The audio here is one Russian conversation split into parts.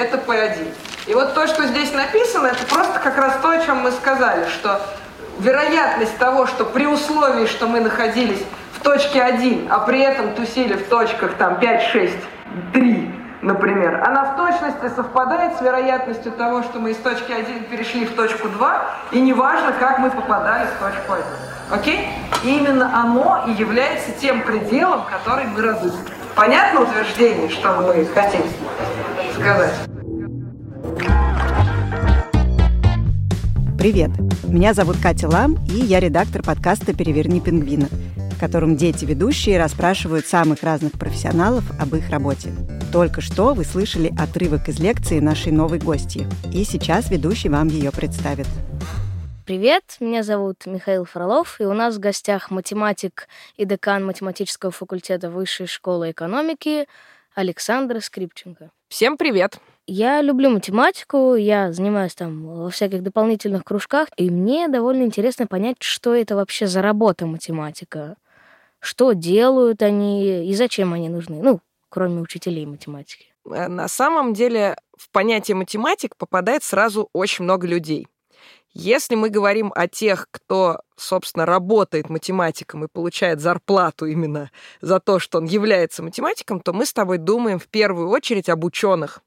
это P1. И вот то, что здесь написано, это просто как раз то, о чем мы сказали, что вероятность того, что при условии, что мы находились в точке 1, а при этом тусили в точках там 5, 6, 3, например, она в точности совпадает с вероятностью того, что мы из точки 1 перешли в точку 2, и неважно, как мы попадали в точку 1. Окей? И именно оно и является тем пределом, который мы разыскиваем. Понятно утверждение, что мы хотим сказать? Привет! Меня зовут Катя Лам, и я редактор подкаста «Переверни пингвина», в котором дети-ведущие расспрашивают самых разных профессионалов об их работе. Только что вы слышали отрывок из лекции нашей новой гости, и сейчас ведущий вам ее представит. Привет, меня зовут Михаил Фролов, и у нас в гостях математик и декан математического факультета Высшей школы экономики Александр Скрипченко. Всем привет! Я люблю математику, я занимаюсь там во всяких дополнительных кружках, и мне довольно интересно понять, что это вообще за работа математика, что делают они и зачем они нужны, ну, кроме учителей математики. Э, на самом деле в понятие математик попадает сразу очень много людей. Если мы говорим о тех, кто, собственно, работает математиком и получает зарплату именно за то, что он является математиком, то мы с тобой думаем в первую очередь об ученых,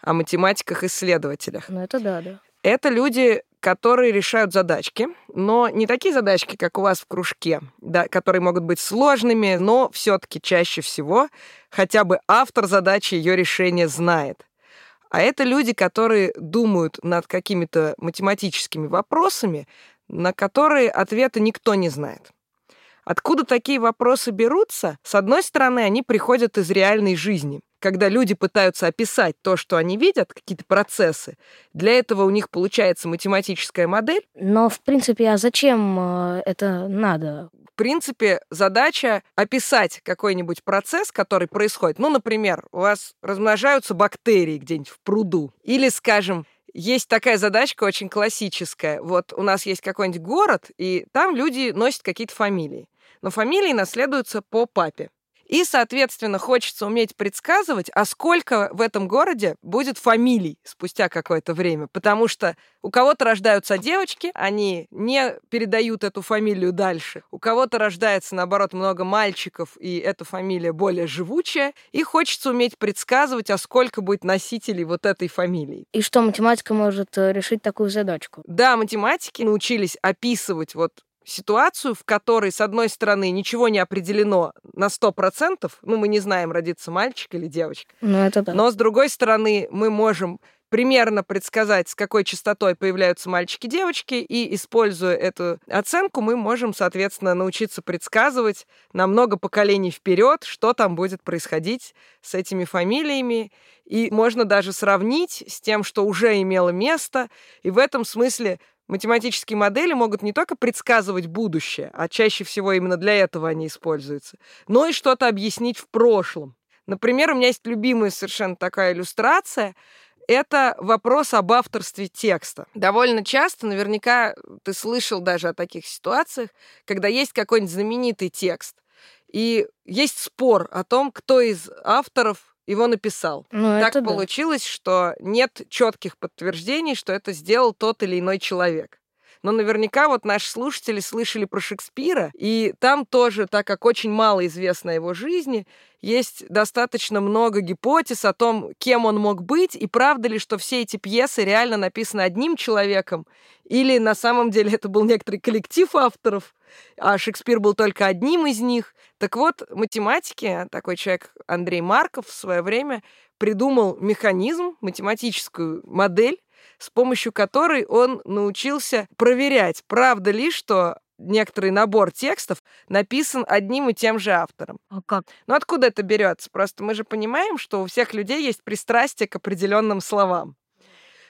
о математиках-исследователях. Ну, это да, да. Это люди, которые решают задачки, но не такие задачки, как у вас в кружке, да, которые могут быть сложными, но все-таки чаще всего хотя бы автор задачи ее решения знает. А это люди, которые думают над какими-то математическими вопросами, на которые ответа никто не знает. Откуда такие вопросы берутся? С одной стороны, они приходят из реальной жизни когда люди пытаются описать то, что они видят, какие-то процессы, для этого у них получается математическая модель. Но, в принципе, а зачем э, это надо? В принципе, задача описать какой-нибудь процесс, который происходит. Ну, например, у вас размножаются бактерии где-нибудь в пруду. Или, скажем, есть такая задачка очень классическая. Вот у нас есть какой-нибудь город, и там люди носят какие-то фамилии. Но фамилии наследуются по папе. И, соответственно, хочется уметь предсказывать, а сколько в этом городе будет фамилий спустя какое-то время. Потому что у кого-то рождаются девочки, они не передают эту фамилию дальше. У кого-то рождается, наоборот, много мальчиков, и эта фамилия более живучая. И хочется уметь предсказывать, а сколько будет носителей вот этой фамилии. И что математика может э, решить такую задачку? Да, математики научились описывать вот ситуацию, в которой, с одной стороны, ничего не определено на 100%, ну, мы не знаем, родится мальчик или девочка. Ну, это да. Но, с другой стороны, мы можем примерно предсказать, с какой частотой появляются мальчики-девочки, и, используя эту оценку, мы можем, соответственно, научиться предсказывать на много поколений вперед, что там будет происходить с этими фамилиями. И можно даже сравнить с тем, что уже имело место. И в этом смысле Математические модели могут не только предсказывать будущее, а чаще всего именно для этого они используются, но и что-то объяснить в прошлом. Например, у меня есть любимая совершенно такая иллюстрация. Это вопрос об авторстве текста. Довольно часто, наверняка, ты слышал даже о таких ситуациях, когда есть какой-нибудь знаменитый текст, и есть спор о том, кто из авторов его написал. Ну, так получилось, да. что нет четких подтверждений, что это сделал тот или иной человек. Но наверняка вот наши слушатели слышали про Шекспира, и там тоже, так как очень мало известно о его жизни, есть достаточно много гипотез о том, кем он мог быть, и правда ли, что все эти пьесы реально написаны одним человеком, или на самом деле это был некоторый коллектив авторов, а Шекспир был только одним из них. Так вот, математики, такой человек Андрей Марков в свое время придумал механизм, математическую модель, с помощью которой он научился проверять, правда ли, что некоторый набор текстов написан одним и тем же автором. А как? Ну откуда это берется? Просто мы же понимаем, что у всех людей есть пристрастие к определенным словам.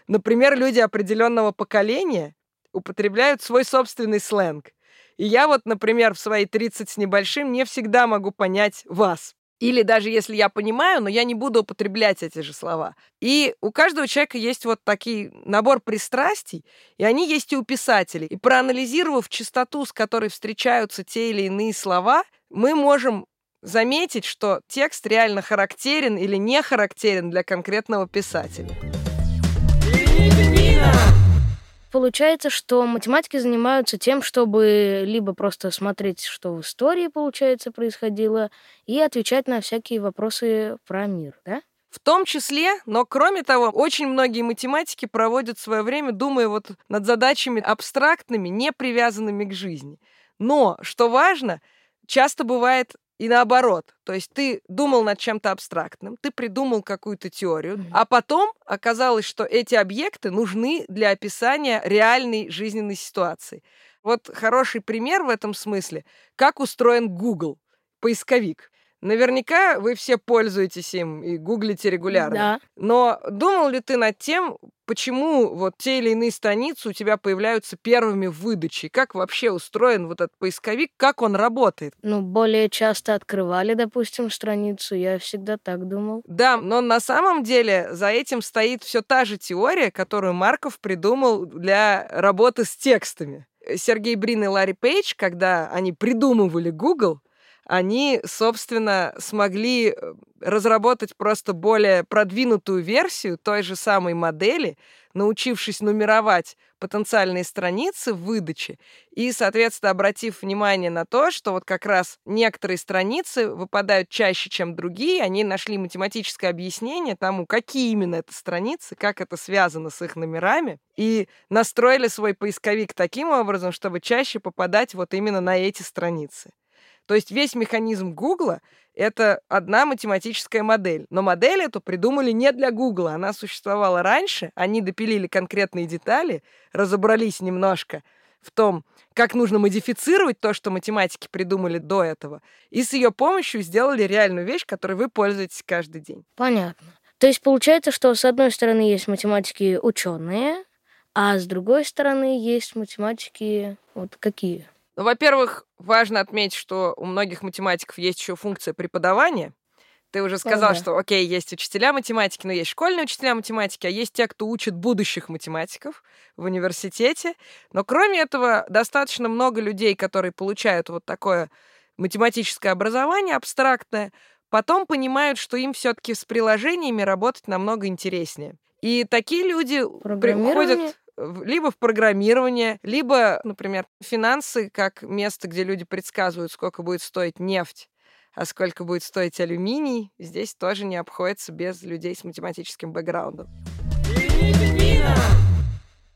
Например, люди определенного поколения употребляют свой собственный сленг. И я вот, например, в свои 30 с небольшим не всегда могу понять вас. Или даже если я понимаю, но я не буду употреблять эти же слова. И у каждого человека есть вот такой набор пристрастий, и они есть и у писателей. И проанализировав частоту, с которой встречаются те или иные слова, мы можем заметить, что текст реально характерен или не характерен для конкретного писателя. Получается, что математики занимаются тем, чтобы либо просто смотреть, что в истории, получается, происходило, и отвечать на всякие вопросы про мир, да? В том числе, но кроме того, очень многие математики проводят свое время, думая вот над задачами абстрактными, не привязанными к жизни. Но, что важно, часто бывает и наоборот. То есть ты думал над чем-то абстрактным, ты придумал какую-то теорию, а потом оказалось, что эти объекты нужны для описания реальной жизненной ситуации. Вот хороший пример в этом смысле, как устроен Google, поисковик. Наверняка вы все пользуетесь им и гуглите регулярно. Да. Но думал ли ты над тем, почему вот те или иные страницы у тебя появляются первыми в выдаче? Как вообще устроен вот этот поисковик? Как он работает? Ну, более часто открывали, допустим, страницу. Я всегда так думал. Да, но на самом деле за этим стоит все та же теория, которую Марков придумал для работы с текстами. Сергей Брин и Ларри Пейдж, когда они придумывали Google, они, собственно, смогли э, разработать просто более продвинутую версию той же самой модели, научившись нумеровать потенциальные страницы в выдаче и, соответственно, обратив внимание на то, что вот как раз некоторые страницы выпадают чаще, чем другие, они нашли математическое объяснение тому, какие именно это страницы, как это связано с их номерами, и настроили свой поисковик таким образом, чтобы чаще попадать вот именно на эти страницы. То есть весь механизм Гугла — это одна математическая модель. Но модель эту придумали не для Гугла. Она существовала раньше, они допилили конкретные детали, разобрались немножко в том, как нужно модифицировать то, что математики придумали до этого, и с ее помощью сделали реальную вещь, которой вы пользуетесь каждый день. Понятно. То есть получается, что с одной стороны есть математики ученые, а с другой стороны есть математики вот какие? Ну, во-первых, важно отметить, что у многих математиков есть еще функция преподавания. Ты уже сказал, что, окей, есть учителя математики, но есть школьные учителя математики, а есть те, кто учит будущих математиков в университете. Но кроме этого, достаточно много людей, которые получают вот такое математическое образование абстрактное, потом понимают, что им все-таки с приложениями работать намного интереснее. И такие люди приходят либо в программирование, либо, например, финансы как место, где люди предсказывают, сколько будет стоить нефть, а сколько будет стоить алюминий, здесь тоже не обходится без людей с математическим бэкграундом.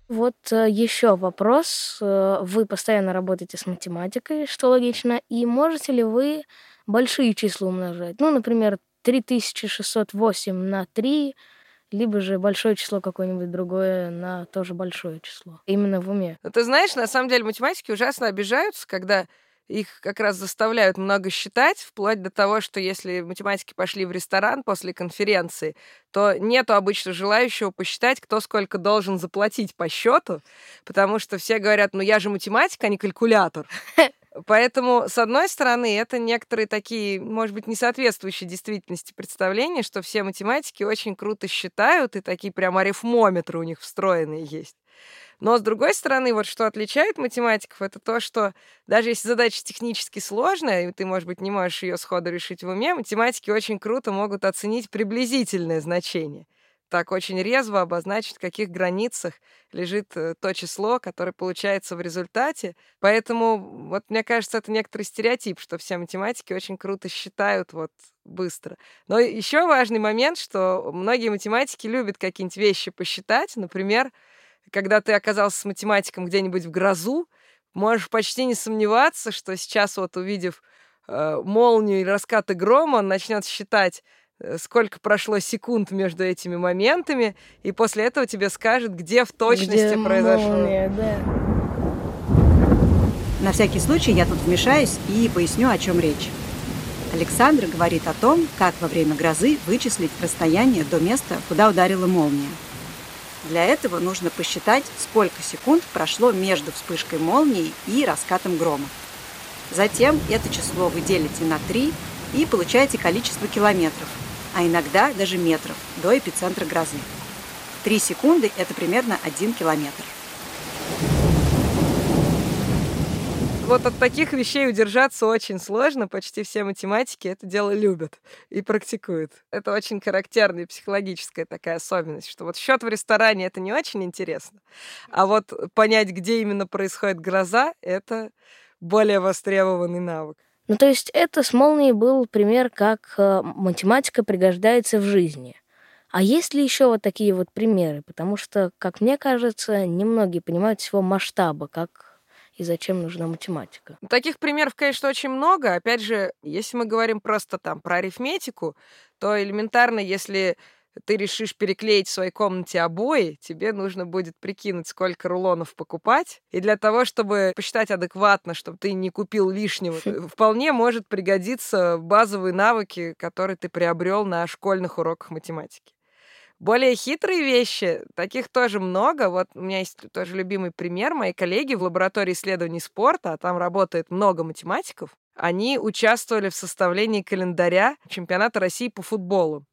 Вот э, еще вопрос. Э, вы постоянно работаете с математикой, что логично, и можете ли вы большие числа умножать? Ну, например, 3608 на 3 либо же большое число какое-нибудь другое на тоже большое число. Именно в уме. Но ты знаешь, на самом деле математики ужасно обижаются, когда их как раз заставляют много считать, вплоть до того, что если математики пошли в ресторан после конференции, то нету обычно желающего посчитать, кто сколько должен заплатить по счету, потому что все говорят, ну я же математик, а не калькулятор. Поэтому, с одной стороны, это некоторые такие, может быть, не соответствующие действительности представления, что все математики очень круто считают, и такие прям арифмометры у них встроенные есть. Но, с другой стороны, вот что отличает математиков, это то, что даже если задача технически сложная, и ты, может быть, не можешь ее сходу решить в уме, математики очень круто могут оценить приблизительное значение так очень резво обозначить, в каких границах лежит э, то число, которое получается в результате. Поэтому, вот мне кажется, это некоторый стереотип, что все математики очень круто считают вот быстро. Но еще важный момент, что многие математики любят какие-нибудь вещи посчитать. Например, когда ты оказался с математиком где-нибудь в грозу, можешь почти не сомневаться, что сейчас вот увидев э, молнию и раскаты грома, он начнет считать сколько прошло секунд между этими моментами, и после этого тебе скажет, где в точности где произошло. Молния, да. На всякий случай я тут вмешаюсь и поясню, о чем речь. Александр говорит о том, как во время грозы вычислить расстояние до места, куда ударила молния. Для этого нужно посчитать, сколько секунд прошло между вспышкой молнии и раскатом грома. Затем это число вы делите на 3 и получаете количество километров, а иногда даже метров до эпицентра грозы. Три секунды – это примерно один километр. вот от таких вещей удержаться очень сложно. Почти все математики это дело любят и практикуют. Это очень характерная психологическая такая особенность, что вот счет в ресторане это не очень интересно, а вот понять, где именно происходит гроза, это более востребованный навык. Ну, то есть это с молнией был пример, как э, математика пригождается в жизни. А есть ли еще вот такие вот примеры? Потому что, как мне кажется, немногие понимают всего масштаба, как и зачем нужна математика. Таких примеров, конечно, очень много. Опять же, если мы говорим просто там про арифметику, то элементарно, если ты решишь переклеить в своей комнате обои, тебе нужно будет прикинуть, сколько рулонов покупать. И для того, чтобы посчитать адекватно, чтобы ты не купил лишнего, э, вполне может пригодиться базовые навыки, которые ты приобрел на школьных уроках математики. Более хитрые вещи, таких тоже много. Вот у меня есть тоже любимый пример. Мои коллеги в лаборатории исследований спорта, а там работает много математиков, они участвовали в составлении календаря чемпионата России по футболу.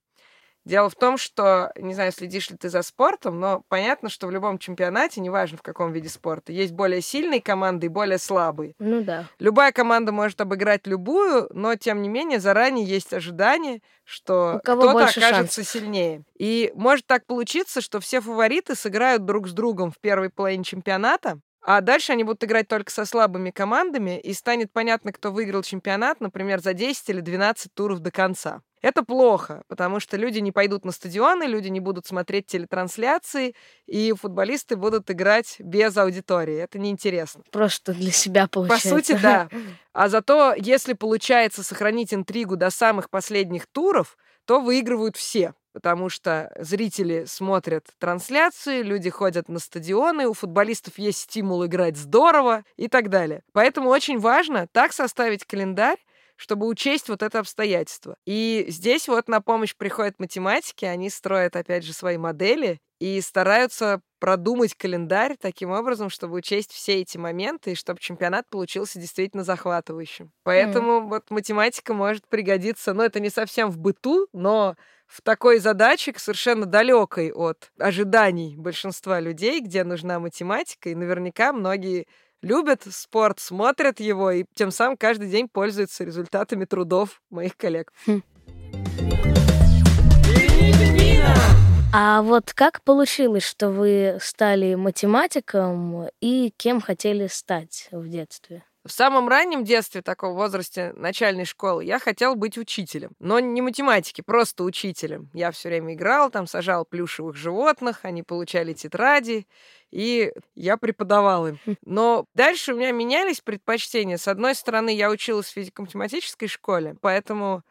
Дело в том, что, не знаю, следишь ли ты за спортом, но понятно, что в любом чемпионате, неважно в каком виде спорта, есть более сильные команды и более слабые. Ну да. Любая команда может обыграть любую, но тем не менее заранее есть ожидание, что кто-то окажется шансов. сильнее. И может так получиться, что все фавориты сыграют друг с другом в первой половине чемпионата, а дальше они будут играть только со слабыми командами, и станет понятно, кто выиграл чемпионат, например, за 10 или 12 туров до конца. Это плохо, потому что люди не пойдут на стадионы, люди не будут смотреть телетрансляции, и футболисты будут играть без аудитории. Это неинтересно. Просто для себя получается. По сути, да. А зато, если получается сохранить интригу до самых последних туров, то выигрывают все потому что зрители смотрят трансляции, люди ходят на стадионы, у футболистов есть стимул играть здорово и так далее. Поэтому очень важно так составить календарь, чтобы учесть вот это обстоятельство. И здесь вот на помощь приходят математики, они строят, опять же, свои модели и стараются продумать календарь таким образом, чтобы учесть все эти моменты, и чтобы чемпионат получился действительно захватывающим. Поэтому mm. вот математика может пригодиться, ну, это не совсем в быту, но в такой задаче, совершенно далекой от ожиданий большинства людей, где нужна математика, и наверняка многие любят спорт, смотрят его и тем самым каждый день пользуются результатами трудов моих коллег. Хм. А вот как получилось, что вы стали математиком и кем хотели стать в детстве? В самом раннем детстве, таком возрасте начальной школы, я хотел быть учителем. Но не математики, просто учителем. Я все время играл, там сажал плюшевых животных, они получали тетради, и я преподавал им. Хм. Но дальше у меня менялись предпочтения. С одной стороны, я училась в физико-математической школе, поэтому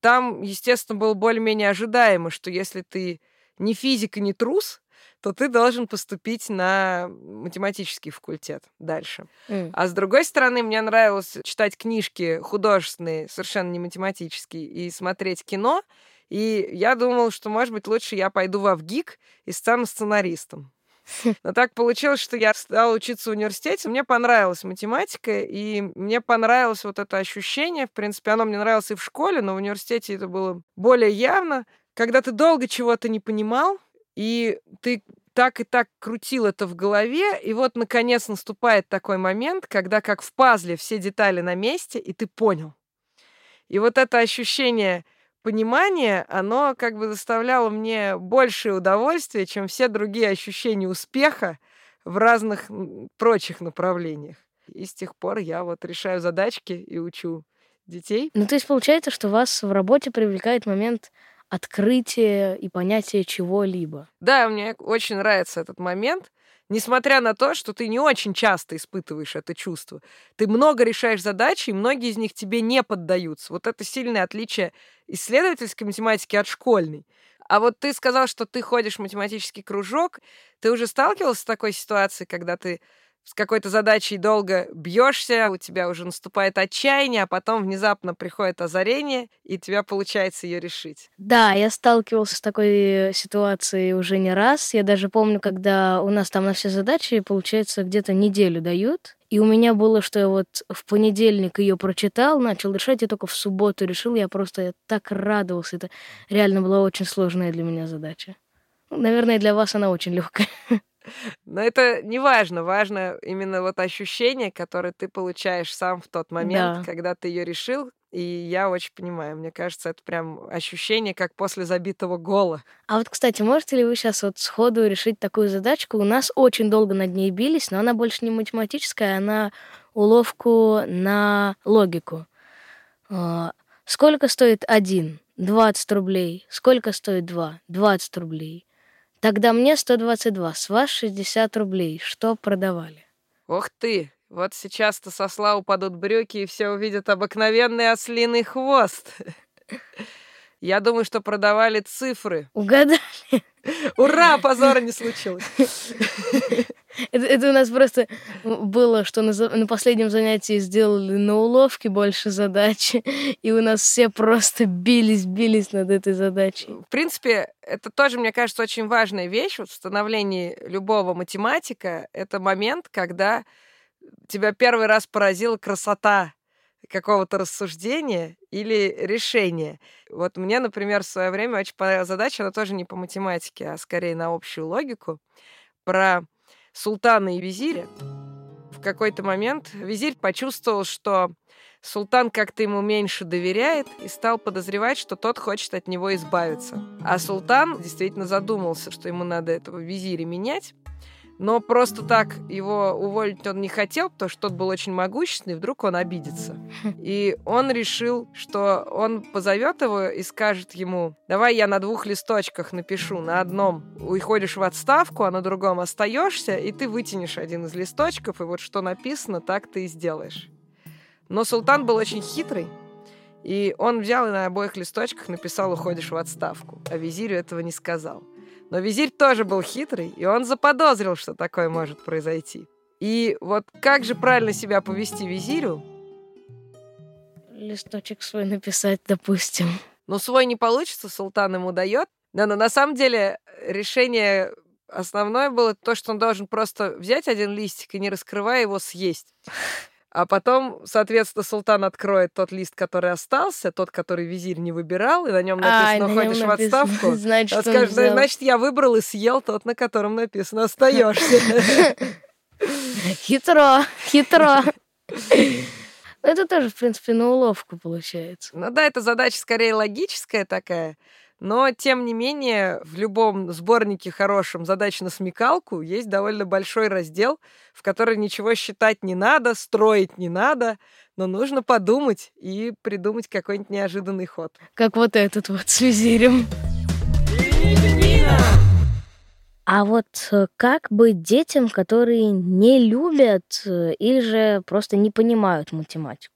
там, естественно, было более-менее ожидаемо, что если ты не физик и не трус, то ты должен поступить на математический факультет дальше. Mm. А с другой стороны, мне нравилось читать книжки художественные, совершенно не математические, и смотреть кино. И я думал, что, может быть, лучше я пойду в ВГИК и стану сценаристом. Но так получилось, что я стала учиться в университете. Мне понравилась математика, и мне понравилось вот это ощущение. В принципе, оно мне нравилось и в школе, но в университете это было более явно. Когда ты долго чего-то не понимал, и ты так и так крутил это в голове, и вот, наконец, наступает такой момент, когда, как в пазле, все детали на месте, и ты понял. И вот это ощущение понимания, оно как бы заставляло мне большее удовольствие, чем все другие ощущения успеха в разных прочих направлениях. И с тех пор я вот решаю задачки и учу детей. Ну, то есть получается, что вас в работе привлекает момент открытие и понятие чего-либо. Да, мне очень нравится этот момент. Несмотря на то, что ты не очень часто испытываешь это чувство. Ты много решаешь задачи, и многие из них тебе не поддаются. Вот это сильное отличие исследовательской математики от школьной. А вот ты сказал, что ты ходишь в математический кружок. Ты уже сталкивался с такой ситуацией, когда ты с какой-то задачей долго бьешься, у тебя уже наступает отчаяние, а потом внезапно приходит озарение, и у тебя получается ее решить. Да, я сталкивался с такой ситуацией уже не раз. Я даже помню, когда у нас там на все задачи, получается, где-то неделю дают. И у меня было, что я вот в понедельник ее прочитал, начал решать, и только в субботу решил. Я просто я так радовался. Это реально была очень сложная для меня задача. Наверное, для вас она очень легкая. Но это не важно. Важно именно вот ощущение, которое ты получаешь сам в тот момент, Да. когда ты ее решил. И я очень понимаю. Мне кажется, это прям ощущение, как после забитого гола. А вот, кстати, можете ли вы сейчас вот сходу решить такую задачку? У нас очень долго над ней бились, но она больше не математическая, она уловку на логику. А, Сколько стоит один? 20 рублей. Сколько стоит два? 20 рублей. Тогда мне 122, с вас 60 рублей. Что продавали? Ох ты! Вот сейчас-то со сла упадут брюки, и все увидят обыкновенный ослиный хвост. Я думаю, что продавали цифры. Угадали? Ура, позора не случилось. Это, это у нас просто было, что на, на последнем занятии сделали на уловке больше задачи, и у нас все просто бились, бились над этой задачей. В принципе, это тоже, мне кажется, очень важная вещь вот в становлении любого математика. Это момент, когда тебя первый раз поразила красота какого-то рассуждения или решения. Вот мне, например, в свое время очень задача, она тоже не по математике, а скорее на общую логику, про султана и визиря. В какой-то момент визирь почувствовал, что султан как-то ему меньше доверяет и стал подозревать, что тот хочет от него избавиться. А султан действительно задумался, что ему надо этого визиря менять, но просто так его уволить он не хотел, потому что тот был очень могущественный, вдруг он обидится. И он решил, что он позовет его и скажет ему, давай я на двух листочках напишу, на одном уходишь в отставку, а на другом остаешься, и ты вытянешь один из листочков, и вот что написано, так ты и сделаешь. Но султан был очень хитрый, и он взял и на обоих листочках написал «Уходишь в отставку», а визирю этого не сказал. Но визирь тоже был хитрый, и он заподозрил, что такое может произойти. И вот как же правильно себя повести визирю? Листочек свой написать, допустим. Ну, свой не получится, султан ему дает. Да, но на самом деле решение основное было то, что он должен просто взять один листик и, не раскрывая его, съесть. А потом, соответственно, султан откроет тот лист, который остался, тот, который визирь не выбирал, и на нем А, написано на нем «Ходишь в отставку». Значит, Он скажет, «Да, взял. значит, я выбрал и съел тот, на котором написано «Остаешься». Хитро, хитро. Это тоже, в принципе, на уловку получается. Ну да, эта задача скорее логическая такая, но тем не менее в любом сборнике хорошем задач на смекалку есть довольно большой раздел, в который ничего считать не надо, строить не надо, но нужно подумать и придумать какой-нибудь неожиданный ход. Как вот этот вот с визирем. А вот э, как быть детям, которые не любят э, или же просто не понимают математику?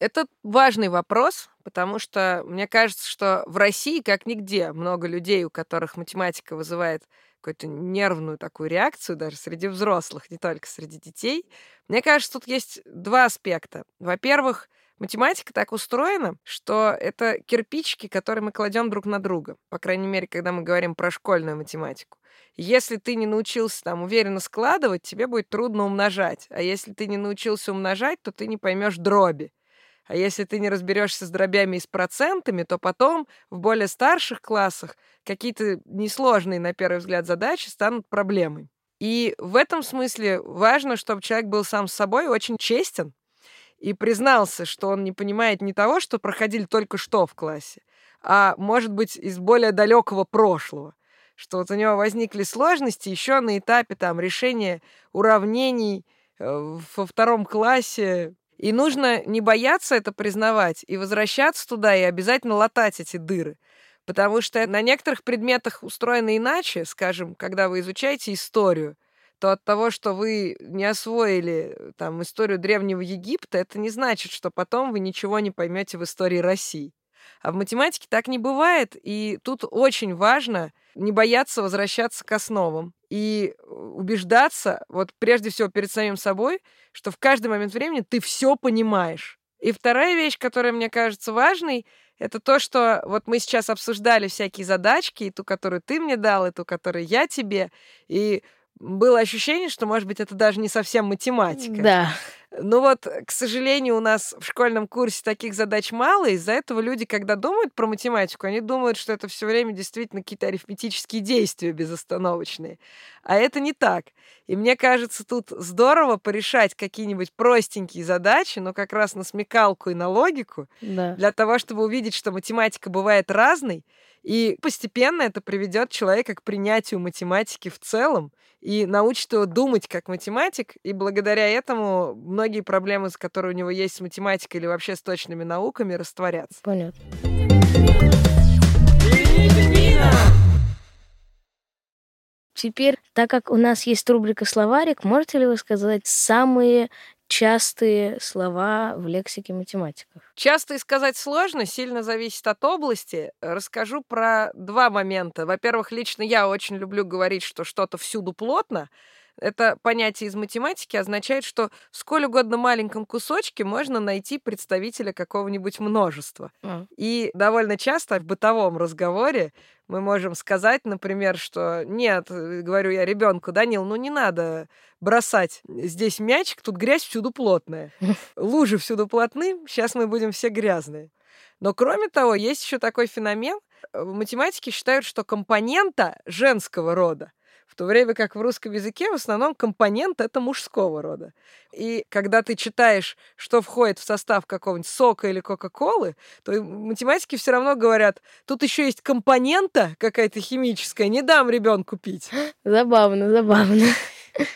Это важный вопрос, потому что мне кажется, что в России, как нигде, много людей, у которых математика вызывает какую-то нервную такую реакцию даже среди взрослых, не только среди детей. Мне кажется, тут есть два аспекта. Во-первых, математика так устроена, что это кирпичики, которые мы кладем друг на друга. По крайней мере, когда мы говорим про школьную математику. Если ты не научился там уверенно складывать, тебе будет трудно умножать. А если ты не научился умножать, то ты не поймешь дроби. А если ты не разберешься с дробями и с процентами, то потом в более старших классах какие-то несложные, на первый взгляд, задачи станут проблемой. И в этом смысле важно, чтобы человек был сам с собой очень честен и признался, что он не понимает не того, что проходили только что в классе, а, может быть, из более далекого прошлого что вот у него возникли сложности еще на этапе там решения уравнений э, во втором классе. И нужно не бояться это признавать и возвращаться туда и обязательно латать эти дыры. Потому что на некоторых предметах устроено иначе, скажем, когда вы изучаете историю, то от того, что вы не освоили там историю древнего Египта, это не значит, что потом вы ничего не поймете в истории России. А в математике так не бывает, и тут очень важно не бояться возвращаться к основам и убеждаться, вот прежде всего перед самим собой, что в каждый момент времени ты все понимаешь. И вторая вещь, которая мне кажется важной, это то, что вот мы сейчас обсуждали всякие задачки, и ту, которую ты мне дал, и ту, которую я тебе, и было ощущение, что, может быть, это даже не совсем математика. Да. Ну вот, к сожалению, у нас в школьном курсе таких задач мало, из-за этого люди, когда думают про математику, они думают, что это все время действительно какие-то арифметические действия безостановочные. А это не так. И мне кажется, тут здорово порешать какие-нибудь простенькие задачи, но как раз на смекалку и на логику, Да. для того, чтобы увидеть, что математика бывает разной, и постепенно это приведет человека к принятию математики в целом и научит его думать как математик, и благодаря этому многие проблемы, с которые у него есть с математикой или вообще с точными науками, растворятся. Понятно. Теперь, так как у нас есть рубрика «Словарик», можете ли вы сказать самые частые слова в лексике математиков? Часто и сказать сложно, сильно зависит от области. Расскажу про два момента. Во-первых, лично я очень люблю говорить, что что-то всюду плотно. Это понятие из математики означает, что в сколь угодно маленьком кусочке можно найти представителя какого-нибудь множества. А, И довольно часто в бытовом разговоре мы можем сказать, например, что нет, э, говорю я ребенку, Данил, ну не надо бросать здесь мячик, тут грязь всюду плотная. Лужи всюду плотны, сейчас мы будем все грязные. Но кроме того, есть еще такой феномен. В математике считают, что компонента женского рода, в то время как в русском языке в основном компонент это мужского рода. И когда ты читаешь, что входит в состав какого-нибудь сока или кока-колы, то математики все равно говорят, тут еще есть компонента какая-то химическая, не дам ребенку пить. Забавно, забавно.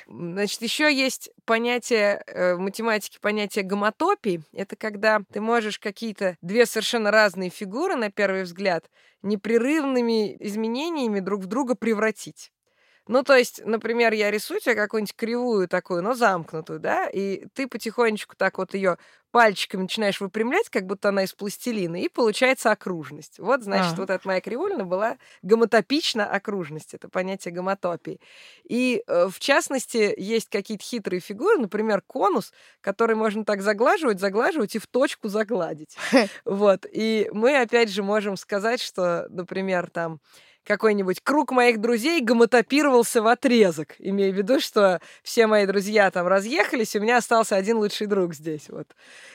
Значит, еще есть понятие э, в математике, понятие гомотопии. Это когда ты можешь какие-то две совершенно разные фигуры, на первый взгляд, непрерывными изменениями друг в друга превратить. Ну, то есть, например, я рисую тебе какую-нибудь кривую такую, но замкнутую, да, и ты потихонечку так вот ее пальчиками начинаешь выпрямлять, как будто она из пластилина, и получается окружность. Вот, значит, А. вот эта моя кривульна была гомотопична окружность, это понятие гомотопии. И, э, в частности, есть какие-то хитрые фигуры, например, конус, который можно так заглаживать, заглаживать и в точку загладить. Вот. И мы, опять же, можем сказать, что, например, там какой-нибудь круг моих друзей гомотопировался в отрезок, имея в виду, что все мои друзья там разъехались, и у меня остался один лучший друг здесь, вот.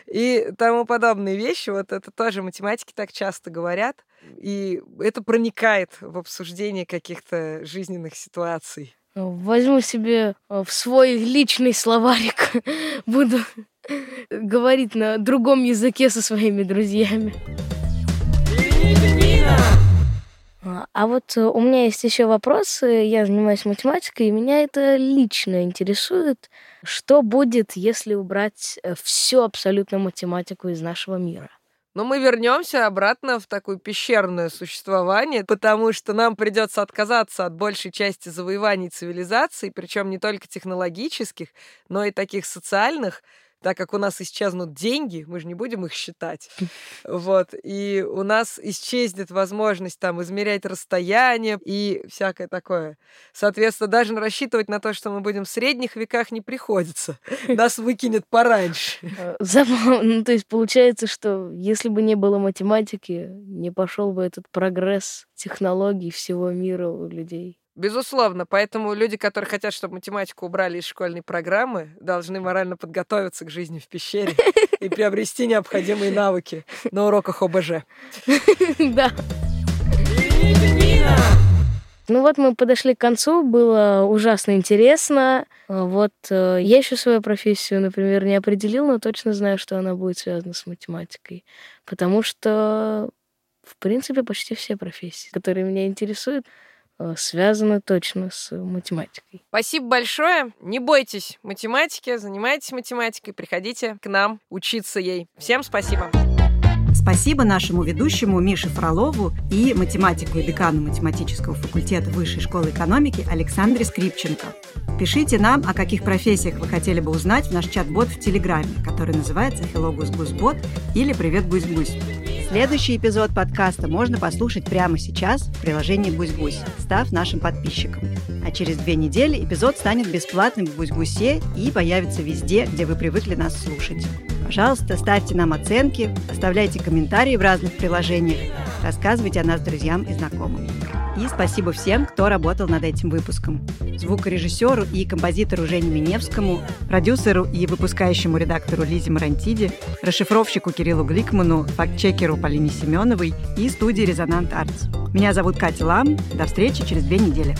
И тому подобные вещи, вот это тоже математики так часто говорят, и это проникает в обсуждение каких-то жизненных ситуаций. Возьму себе э, в свой личный словарик. Буду говорить на другом языке со своими друзьями. А вот э, у меня есть еще вопрос. э, Я занимаюсь математикой, и меня это лично интересует. Что будет, если убрать всю абсолютно математику из нашего мира? Но мы вернемся обратно в такое пещерное существование, потому что нам придется отказаться от большей части завоеваний цивилизации, причем не только технологических, но и таких социальных, так как у нас исчезнут деньги, мы же не будем их считать. Вот. И у нас исчезнет возможность там измерять расстояние и всякое такое. Соответственно, даже рассчитывать на то, что мы будем в средних веках, не приходится. Нас выкинет пораньше. Э. Ну, то есть получается, что если бы не было математики, не пошел бы этот прогресс технологий всего мира у людей. Безусловно, поэтому люди, которые хотят, чтобы математику убрали из школьной программы, должны морально подготовиться к жизни в пещере и приобрести необходимые навыки на уроках ОБЖ. Да. Ну вот мы подошли к концу, было ужасно интересно. А Вот э, я еще свою профессию, например, не определил, но точно знаю, что она будет связана с математикой. Потому что, в принципе, почти все профессии, которые меня интересуют, э, связаны точно с математикой. Спасибо большое. Не бойтесь математики, занимайтесь математикой, приходите к нам учиться ей. Всем спасибо. Спасибо нашему ведущему Мише Фролову и математику и декану математического факультета Высшей школы экономики Александре Скрипченко. Пишите нам, о каких профессиях вы хотели бы узнать в наш чат-бот в Телеграме, который называется Hello Гусь Гусь Бот или Привет Гусь Гусь. Следующий эпизод подкаста можно послушать прямо сейчас в приложении Гусь, став нашим подписчиком. А через две недели эпизод станет бесплатным в Гусь Гусе и появится везде, где вы привыкли нас слушать. Пожалуйста, ставьте нам оценки, оставляйте комментарии в разных приложениях, рассказывайте о нас друзьям и знакомым. И спасибо всем, кто работал над этим выпуском. Звукорежиссеру и композитору Жене Миневскому, продюсеру и выпускающему редактору Лизе Марантиди, расшифровщику Кириллу Гликману, фактчекеру Полине Семеновой и студии «Резонант Артс». Меня зовут Катя Лам. До встречи через две недели.